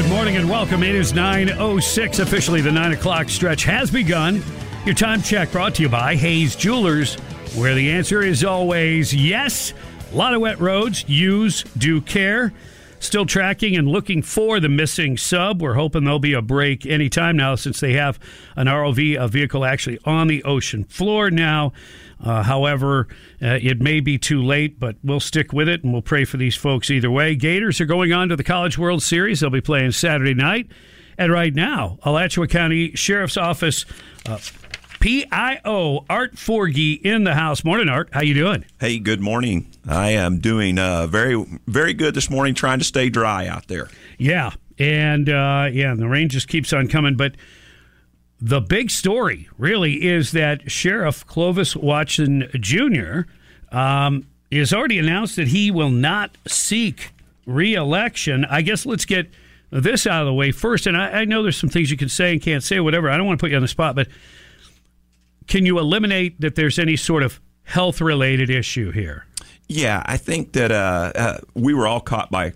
Good morning and welcome. It is 9.06. Officially, the 9 o'clock stretch has begun. Your time check brought to you by Hayes Jewelers, where the answer is always yes. A lot of wet roads. Use do care. Still tracking and looking for the missing sub. We're hoping there'll be a break anytime now since they have an ROV, a vehicle actually on the ocean floor now. Uh, however, uh, it may be too late, but we'll stick with it and we'll pray for these folks either way. Gators are going on to the College World Series. They'll be playing Saturday night. And right now, Alachua County Sheriff's Office uh, PIO Art Forgey in the house. Morning, Art. How you doing? Hey, good morning. I am doing uh, very, very good this morning. Trying to stay dry out there. Yeah, and uh, yeah, and the rain just keeps on coming. But the big story really is that Sheriff Clovis Watson Jr. Um, is already announced that he will not seek reelection. I guess let's get this out of the way first. And I, I know there's some things you can say and can't say, whatever. I don't want to put you on the spot, but can you eliminate that there's any sort of health related issue here? Yeah, I think that uh, uh, we were all caught by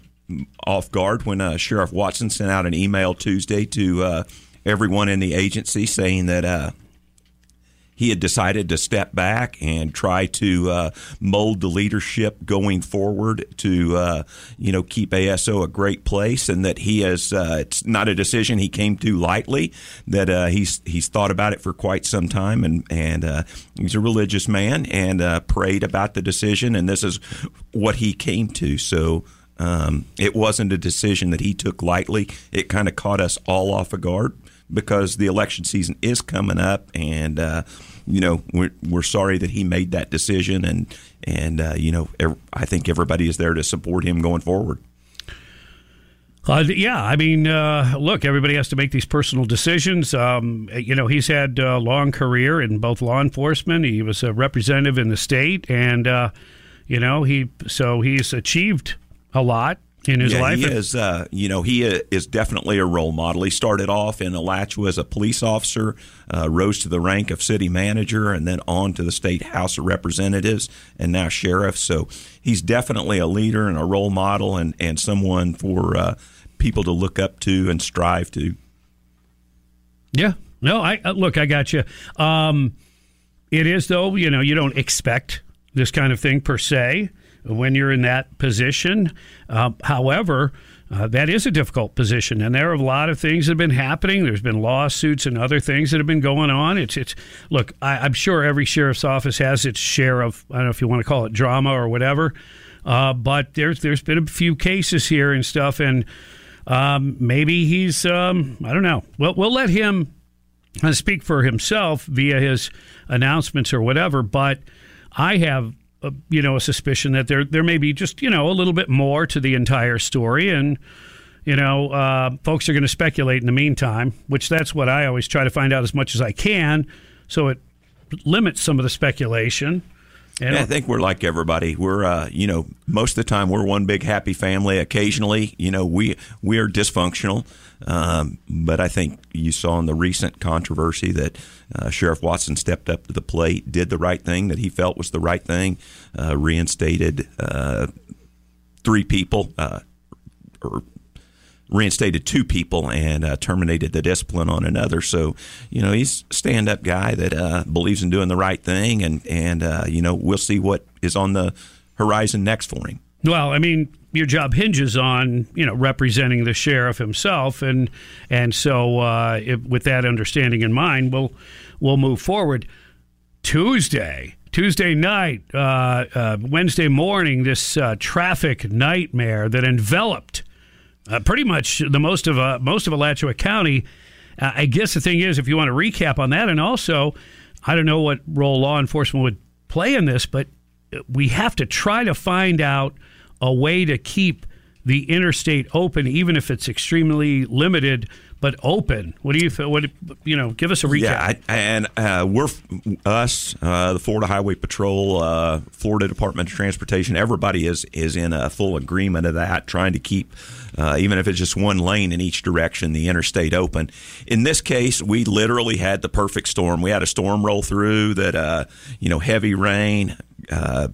off guard when uh, Sheriff Watson sent out an email Tuesday to uh, everyone in the agency saying that uh, he had decided to step back and try to uh, mold the leadership going forward to uh, you know keep ASO a great place, and that he has uh, it's not a decision he came to lightly. That uh, he's he's thought about it for quite some time, and and uh, he's a religious man and uh, prayed about the decision, and this is what he came to. So. Um, it wasn't a decision that he took lightly. It kind of caught us all off a guard because the election season is coming up, and uh, you know we're, we're sorry that he made that decision, and and uh, you know I think everybody is there to support him going forward. Uh, yeah, I mean, uh, look, everybody has to make these personal decisions. Um, you know, he's had a long career in both law enforcement. He was a representative in the state, and uh, you know, he so he's achieved a lot in his yeah, life. He is, uh, you know, he is definitely a role model. He started off in Alachua as a police officer, uh, rose to the rank of city manager, and then on to the state House of Representatives, and now sheriff. So he's definitely a leader and a role model, and and someone for uh, people to look up to and strive to. Yeah. No, I uh, look. I got you. Um, it is though. You know, you don't expect this kind of thing per se when you're in that position. Uh, however, uh, that is a difficult position, and there are a lot of things that have been happening. There's been lawsuits and other things that have been going on. It's it's look, I, am sure every sheriff's office has its share of I don't know if you want to call it drama or whatever, uh, but there's there's been a few cases here and stuff, and um, maybe he's um, I don't know. Well, we'll let him uh, speak for himself via his announcements or whatever, but I have a, you know a suspicion that there there may be just you know a little bit more to the entire story. And you know uh, folks are going to speculate in the meantime which that's what I always try to find out as much as I can. So it limits some of the speculation and I think we're like everybody. We're, uh, you know, most of the time we're one big happy family. Occasionally, you know, we we are dysfunctional. Um, but I think you saw in the recent controversy that uh, Sheriff Watson stepped up to the plate, did the right thing that he felt was the right thing, uh, reinstated uh, three people, uh, or reinstated two people and uh, terminated the discipline on another. So, you know, he's a stand up guy that uh, believes in doing the right thing, and and uh, you know, we'll see what is on the horizon next for him. Well, I mean, your job hinges on you know representing the sheriff himself, and and so uh, with that understanding in mind, we'll we'll move forward. Tuesday, Tuesday night, uh, uh, Wednesday morning, this traffic nightmare that enveloped uh, pretty much the most of uh, most of Alachua County. I guess the thing is, if you want to recap on that, and also, I don't know what role law enforcement would play in this, but we have to try to find out a way to keep the interstate open, even if it's extremely limited, but open. What do you feel? What you know? Give us a recap. Yeah, I, and uh, we're us, uh, the Florida Highway Patrol, uh, Florida Department of Transportation. Everybody is is in a full agreement of that, trying to keep, uh, even if it's just one lane in each direction, the interstate open. In this case, we literally had the perfect storm. We had a storm roll through that, uh, you know, heavy rain uh,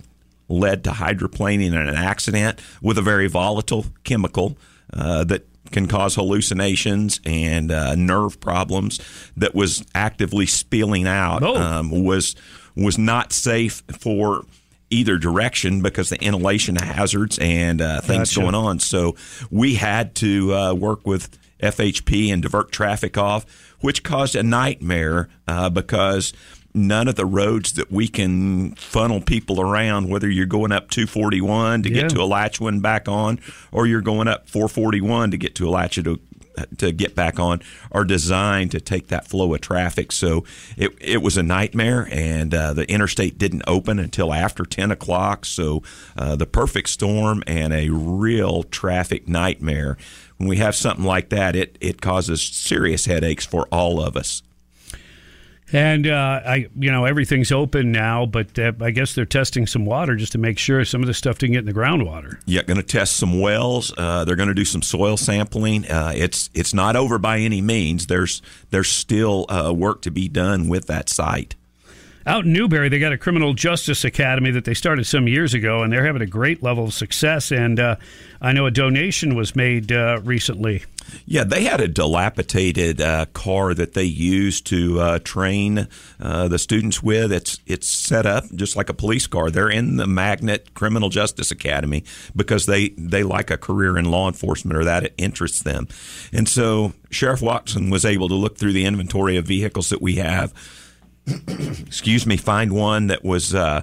led to hydroplaning and an accident with a very volatile chemical uh, that can cause hallucinations and uh, nerve problems that was actively spilling out Oh. um, was was not safe for either direction because the inhalation hazards and uh, things Gotcha. going on. So we had to uh, work with FHP and divert traffic off, which caused a nightmare uh, because none of the roads that we can funnel people around, whether you're going up 241 to Yeah. get to Alachua and back on, or you're going up 441 to get to Alachua to to get back on are designed to take that flow of traffic. So it, it was a nightmare, and uh, the interstate didn't open until after 10 o'clock. So uh, the perfect storm and a real traffic nightmare. When we have something like that, it, it causes serious headaches for all of us. And uh, I, you know, everything's open now, but uh, I guess they're testing some water just to make sure some of the stuff didn't get in the groundwater. Yeah, going to test some wells. Uh, they're going to do some soil sampling. Uh, it's it's not over by any means. There's there's still uh, work to be done with that site. Out in Newberry, they got a criminal justice academy that they started some years ago, and they're having a great level of success. And uh, I know a donation was made uh, recently. Yeah, they had a dilapidated uh, car that they used to uh, train uh, the students with. It's it's set up just like a police car. They're in the Magnet Criminal Justice Academy because they they like a career in law enforcement or that interests them. And so Sheriff Watson was able to look through the inventory of vehicles that we have. excuse me, find one that was, uh,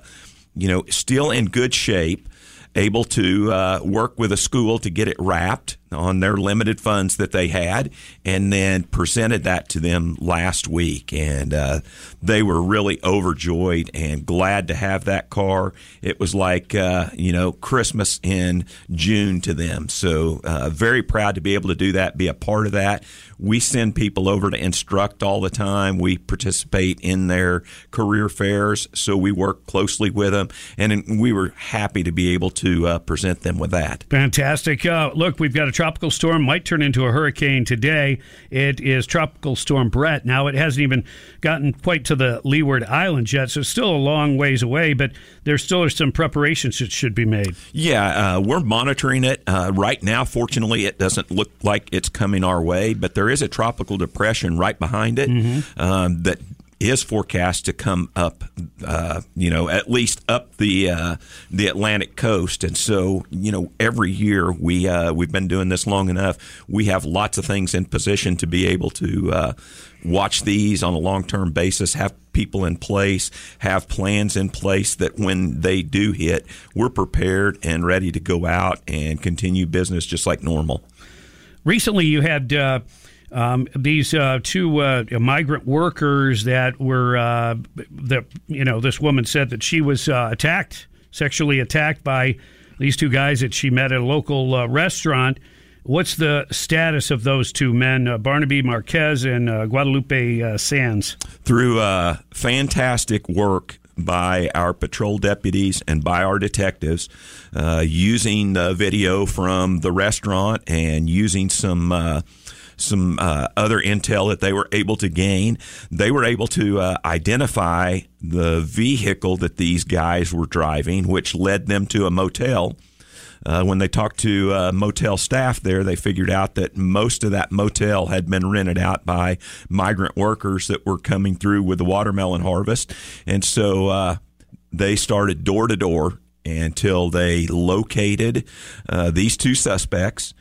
you know, still in good shape, able to uh, work with a school to get it wrapped on their limited funds that they had, and then presented that to them last week. And uh, they were really overjoyed and glad to have that car. It was like, uh, you know, Christmas in June to them. So, uh, very proud to be able to do that, be a part of that. We send people over to instruct all the time. We participate in their career fairs, so we work closely with them, and we were happy to be able to uh, present them with that. Fantastic. Uh, look, we've got a tropical storm, might turn into a hurricane today. It is Tropical Storm Brett. Now, it hasn't even gotten quite to the Leeward Islands yet, so it's still a long ways away, but there still are some preparations that should be made. Yeah, uh, we're monitoring it uh, right now. Fortunately, it doesn't look like it's coming our way, but there is a tropical depression right behind it um, that is forecast to come up, uh, you know, at least up the uh, the Atlantic coast. And so, you know, every year we uh, we've been doing this long enough. We have lots of things in position to be able to uh, watch these on a long term basis. Have people in place, have plans in place that when they do hit, we're prepared and ready to go out and continue business just like normal. Recently, you had uh, um, these uh, two uh, migrant workers that were uh, that you know this woman said that she was uh, attacked, sexually attacked by these two guys that she met at a local uh, restaurant. What's the status of those two men, uh, Barnaby Marquez and Guadalupe Sands? Through fantastic work by our patrol deputies and by our detectives, using the video from the restaurant and using some. Some uh, other intel that they were able to gain. They were able to uh, identify the vehicle that these guys were driving, which led them to a motel. Uh, when they talked to uh, motel staff there, they figured out that most of that motel had been rented out by migrant workers that were coming through with the watermelon harvest. And so uh, they started door to door until they located uh, these two suspects.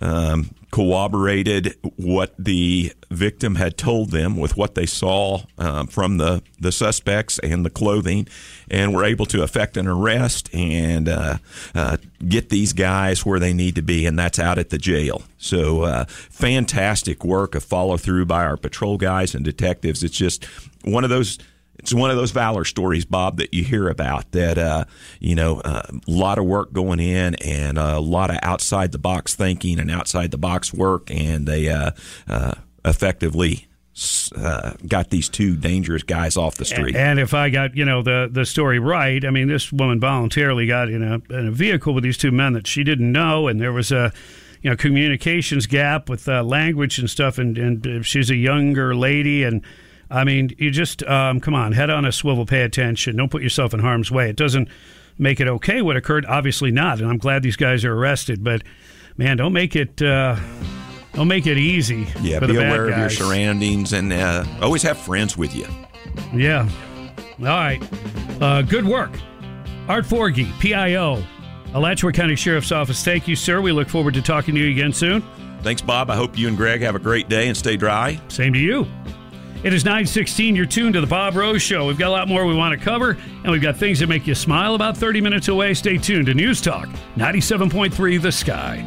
Um, corroborated what the victim had told them with what they saw um, from the, the suspects and the clothing, and were able to effect an arrest and uh, uh, get these guys where they need to be, and that's out at the jail. So, uh, fantastic work of follow through by our patrol guys and detectives. It's just one of those it's one of those valor stories, Bob, that you hear about. That uh, you know, a lot of work going in, and a lot of outside the box thinking and outside the box work, and they uh, uh, effectively uh, got these two dangerous guys off the street. And if I got you know the the story right, I mean this woman voluntarily got in a in a vehicle with these two men that she didn't know, and there was a you know communications gap with uh, language and stuff, and and she's a younger lady and. I mean, you just um, come on, head on a swivel, pay attention. Don't put yourself in harm's way. It doesn't make it okay what occurred. Obviously not, and I'm glad these guys are arrested. But man, don't make it. Uh, Don't make it easy. Yeah, be aware of your surroundings and uh, always have friends with you. Yeah. All right. Uh, good work. Art Forgey, PIO, Alachua County Sheriff's Office. Thank you, sir. We look forward to talking to you again soon. Thanks, Bob. I hope you and Greg have a great day and stay dry. Same to you. It is 916. You're tuned to the Bob Rose Show. We've got a lot more we want to cover, and we've got things that make you smile about 30 minutes away. Stay tuned to News Talk 97.3 The Sky.